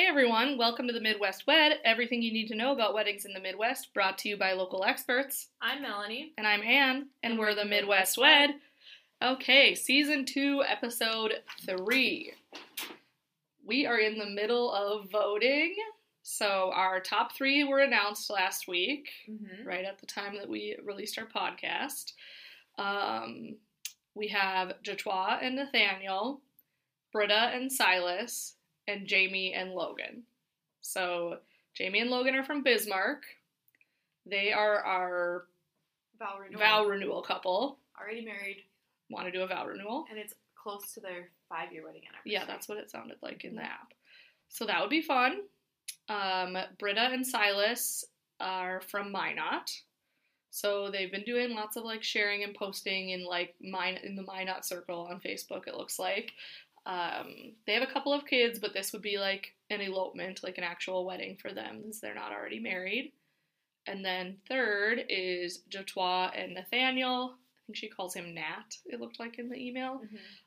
Hey everyone, welcome to the Midwest Wed, everything you need to know about weddings in the Midwest, brought to you by local experts. I'm Melanie. And I'm Anne, and, we're the Midwest Wed. Okay, season two, episode three. We are in the middle of voting. So our top three were announced last week, Mm-hmm. right at the time that we released our podcast. Um, we have Jatois and Nathaniel, Britta and Silas, and Jamie and Logan. So Jamie and Logan are from Bismarck. They are our Vow renewal. vow renewal couple. Already married, Want to do a vow renewal? and it's close to their five-year wedding anniversary. Yeah, that's what it sounded like in the app. So that would be fun. Um, Britta and Silas are from Minot. So they've been doing lots of like sharing and posting in like mine in the Minot circle on Facebook. It looks like um, they have a couple of kids, but this would be like an elopement, like an actual wedding for them, since they're not already married. And then third is Jatois and Nathaniel. I think she calls him Nat. It looked like in the email.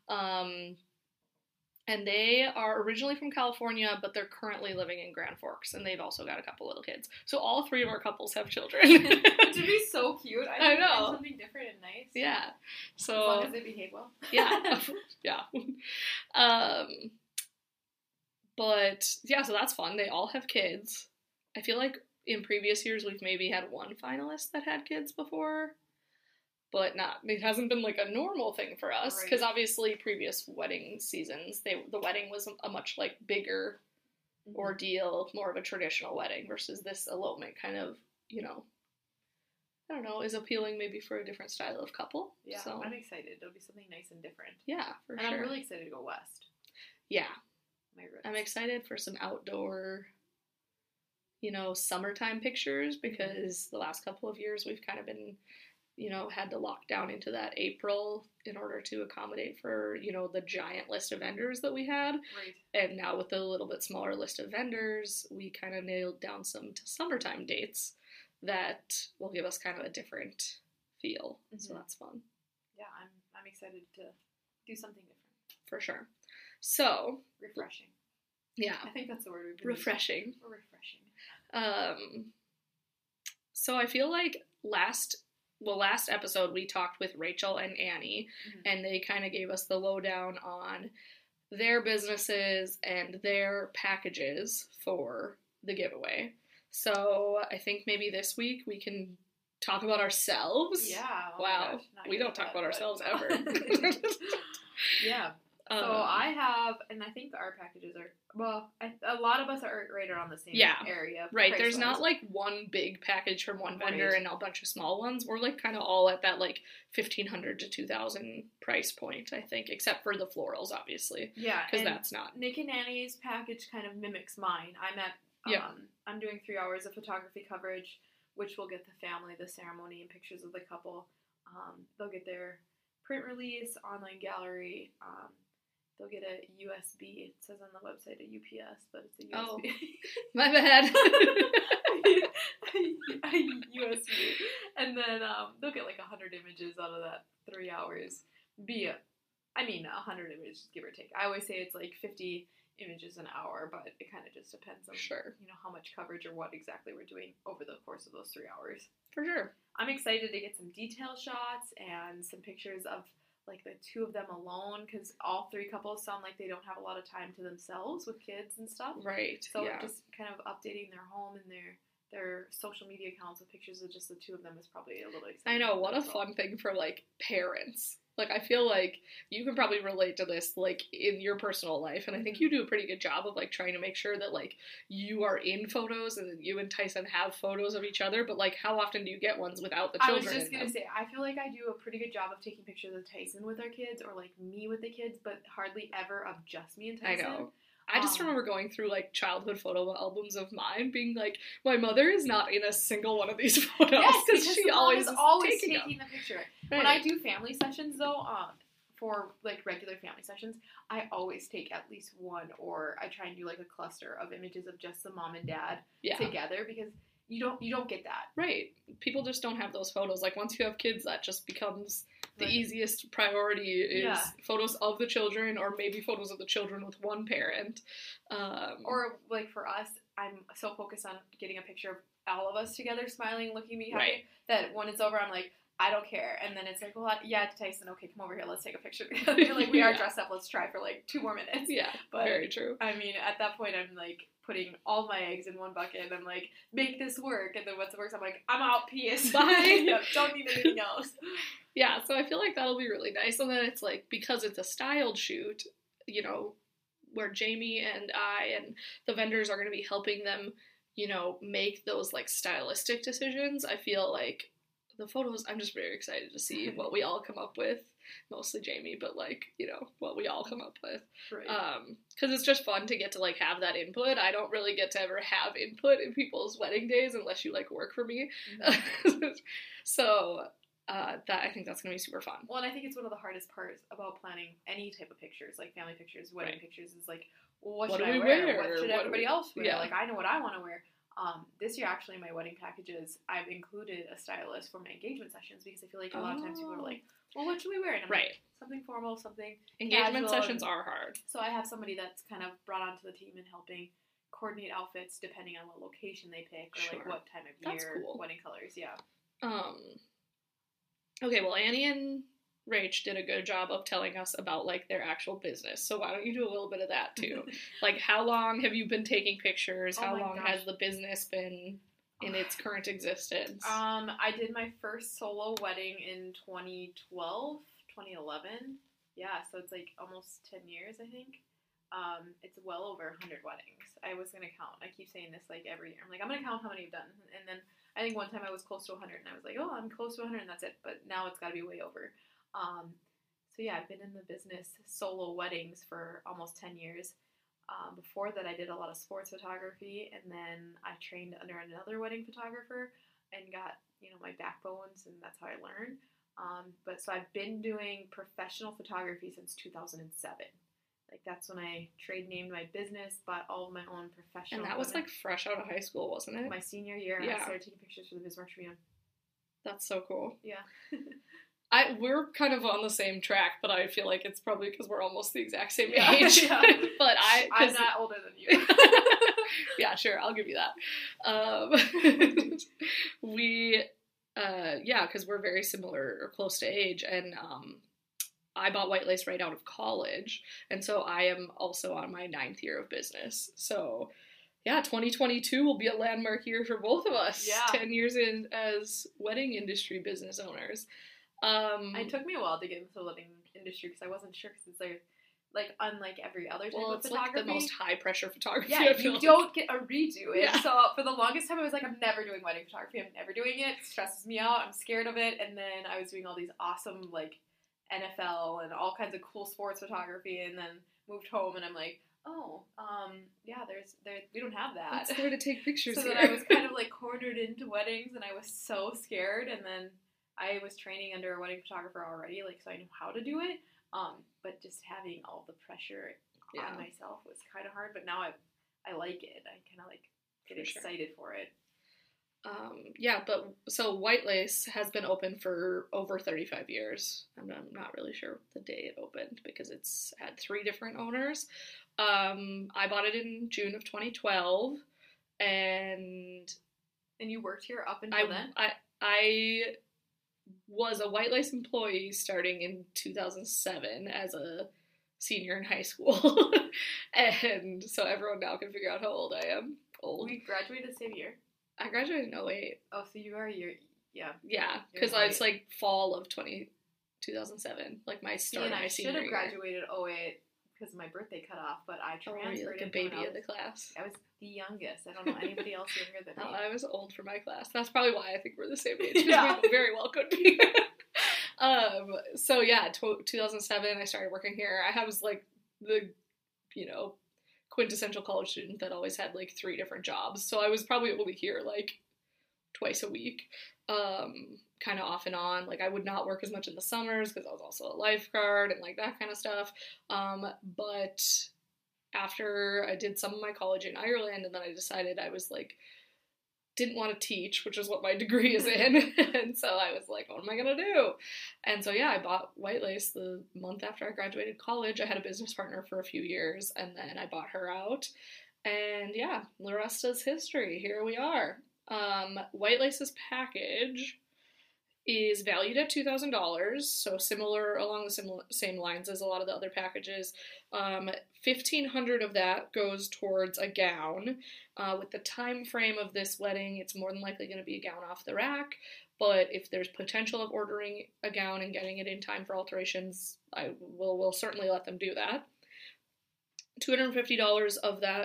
Mhm. Um, and they are originally from California, but they're currently living in Grand Forks, and they've also got a couple little kids. So all three of our couples have children. Which would be so cute. I, I know. Something different and nice. yeah. So As long as they behave well. yeah, yeah. Um, but yeah, so that's fun. They all have kids. I feel like in previous years we've maybe had one finalist that had kids before, but not. It hasn't been like a normal thing for us because Right. obviously previous wedding seasons, they the wedding was a much like bigger Mhm. ordeal, more of a traditional wedding versus this elopement kind of, you know, I don't know, is appealing maybe for a different style of couple. Yeah, So I'm excited. It'll be something nice and different. yeah, for and sure. I'm really excited to go west. yeah, I'm excited for some outdoor, you know, summertime pictures because the last couple of years we've kind of been, you know, had to lock down into that April in order to accommodate for, you know, the giant list of vendors that we had. Right. And now with the little bit smaller list of vendors, we kind of nailed down some summertime dates that will give us kind of a different feel. So Mhm. that's fun Yeah, I'm. I'm excited to do something different. for sure. So, Refreshing. yeah, I think that's the word we've been refreshing. using. Refreshing. Um, so I feel like last well last episode we talked with Rachel and Annie, Mhm. and they kind of gave us the lowdown on their businesses and their packages for the giveaway. So I think maybe this week we can talk about ourselves. Yeah. oh Wow. gosh, we don't talk that, about ourselves ever. yeah. So Um, I and I think our packages are well. I, a lot of us are right around the same Yeah. area. Right, there's not like one big package from one vendor Right. and a bunch of small ones. We're like kind of all at that like 1500 to 2000 price point, I think, except for the florals, obviously, yeah, because that's not. Nick and Annie's package kind of mimics mine. I'm at um, Yeah. I'm doing three hours of photography coverage, which will get the family, the ceremony, and pictures of the couple. Um, they'll get their print release, online gallery. Um, they'll get a USB. It says on the website a UPS, but it's a USB. Oh. My bad. USB, and then um, they'll get like hundred images out of that three hours. Be a, I mean, hundred images, give or take. I always say it's like fifty images an hour, but it kind of just depends on Sure. you know how much coverage or what exactly we're doing over the course of those three hours. for sure. I'm excited to get some detail shots and some pictures of like the two of them alone because all three couples sound like they don't have a lot of time to themselves with kids and stuff. Right. So yeah. just kind of updating their home and their their social media accounts with pictures of just the two of them is probably a little I know, what a fun thing for like parents. Like I feel like you can probably relate to this like in your personal life and I think you do a pretty good job of like trying to make sure that like you are in photos and that you and Tyson have photos of each other, but like how often do you get ones without the children? I was just gonna say, I feel like I do a pretty good job of taking pictures of Tyson with our kids, or like me with the kids, but hardly ever of just me and Tyson. I know. I just Um, remember going through like childhood photo albums of mine, being like, my mother is not in a single one of these photos Yes, because she always always taking, taking, the picture. When I do family sessions, though, um, for like regular family sessions, I always take at least one, or I try and do like a cluster of images of just the mom and dad yeah, together because you don't you don't get that. right. People just don't have those photos. Like once you have kids, that just becomes the Right. easiest priority is Yeah. photos of the children or maybe photos of the children with one parent. Um, Or like for us, I'm so focused on getting a picture of all of us together, smiling, looking me happy, Right. that when it's over, I'm like, I don't care. And then it's like, well, yeah, Tyson, okay, come over here, let's take a picture together. like we are Yeah. dressed up, let's try for like two more minutes. yeah, But very true. I mean, at that point, I'm like putting all my eggs in one bucket, and I'm like, make this work. And then once it works, I'm like, I'm out, peace. Bye. yep, don't need anything else. Yeah, so I feel like that'll be really nice. And then it's like because it's a styled shoot, you know, where Jamie and I and the vendors are going to be helping them, you know, make those like stylistic decisions. I feel like the photos. I'm just very excited to see what we all come up with. Mostly Jamie, but like you know what we all come up with. Right. Um, because it's just fun to get to like have that input. I don't really get to ever have input in people's wedding days unless you like work for me. so uh, that I think that's gonna be super fun. Well, and I think it's one of the hardest parts about planning any type of pictures, like family pictures, wedding Right. pictures, is like, what, What should do I we wear? wear? What should What everybody we- else wear? Yeah. Like, I know what I want to wear. Um, this year, actually, my wedding packages, I've included a stylist for my engagement sessions because I feel like a lot of times people are Oh. like, well, what should we wear? And I'm Right. like, something formal, something. Engagement Casual sessions are hard. So I have somebody that's kind of brought onto the team and helping coordinate outfits depending on what location they pick or like what time of year, cool. wedding colors. Yeah. Um. Okay, well, Annie and Rach did a good job of telling us about like their actual business. So why don't you do a little bit of that too? like, how long have you been taking pictures? Oh How my long gosh. has the business been in its current existence? Um, I did my first solo wedding in 2012, 2011. Yeah, so it's like almost 10 years, I think. Um, it's well over 100 weddings. I was gonna count. I keep saying this like every year. I'm like, I'm gonna count how many I've done, and then I think one time I was close to 100, and I was like, oh, I'm close to 100, and that's it. But now it's got to be way over. Um, so yeah, I've been in the business solo weddings for almost 10 years. Um, before that, I did a lot of sports photography, and then I trained under another wedding photographer and got you know my backbones, and that's how I learned. Um, but so I've been doing professional photography since 2007. Like that's when I trade named my business, bought all of my own professional. and that was like fresh out of high school, wasn't it? my senior year. Yeah. I started taking pictures for the Bismarck Tribune. That's so cool. Yeah. I we're kind of on the same track, but I feel like it's probably because we're almost the exact same Yeah, age. yeah. but I, I'm not older than you. yeah, sure, I'll give you that. Um, we, uh, yeah, because we're very similar or close to age, and um, I bought White Lace right out of college, and so I am also on my ninth year of business. So, yeah, 2022 will be a landmark year for both of us. Yeah. ten years in as wedding industry business owners. Um, it took me a while to get into the wedding industry because I wasn't sure because it's like, like unlike every other type well, of it's like the most high pressure photography. yeah, I you like. don't get a redo it. Yeah. So for the longest time, I was like, I'm never doing wedding photography. I'm never doing it. It stresses me out. I'm scared of it. And then I was doing all these awesome like NFL and all kinds of cool sports photography, and then moved home, and I'm like, oh, um, yeah, there's there we don't have that. It's there to take pictures. so then. I was kind of like cornered into weddings, and I was so scared. And then I was training under a wedding photographer already, like so I knew how to do it. Um, but just having all the pressure Yeah. on myself was kind of hard. But now I I like it. I kind of like get For sure. excited for it. Um, yeah, but so White Lace has been open for over 35 years. I'm not, I'm not really sure the day it opened because it's had three different owners. Um, I bought it in June of 2012, and And you worked here up until I, then. I I was a White Lace employee starting in 2007 as a senior in high school, and so everyone now can figure out how old I am. Old. We graduated the same year. I graduated in 08. Oh, so you are a year. Yeah. Yeah, because right. it's like fall of 20, 2007, like my See, start and of my I should have year. graduated 08 because my birthday cut off, but I transferred. Oh, transferred like a baby I of the class? I was the youngest. I don't know anybody else younger than No, me. I was old for my class. That's probably why I think we're the same age. Yeah. we very well could be. um. So yeah, tw 2007. I started working here. I was like the, you know, quintessential college student that always had like three different jobs. So I was probably only here like twice a week. Um, kind of off and on. Like I would not work as much in the summers because I was also a lifeguard and like that kind of stuff. Um, but after I did some of my college in Ireland, and then I decided I was like didn't want to teach, which is what my degree is in. and so I was like, what am I going to do? And so, yeah, I bought White Lace the month after I graduated college. I had a business partner for a few years and then I bought her out. And yeah, the rest is history. Here we are. Um, White Lace's package is valued at $2,000, so similar along the similar, same lines as a lot of the other packages. Um, 1500 of that goes towards a gown. Uh, with the time frame of this wedding, it's more than likely going to be a gown off the rack, but if there's potential of ordering a gown and getting it in time for alterations, I will will certainly let them do that. $250 of that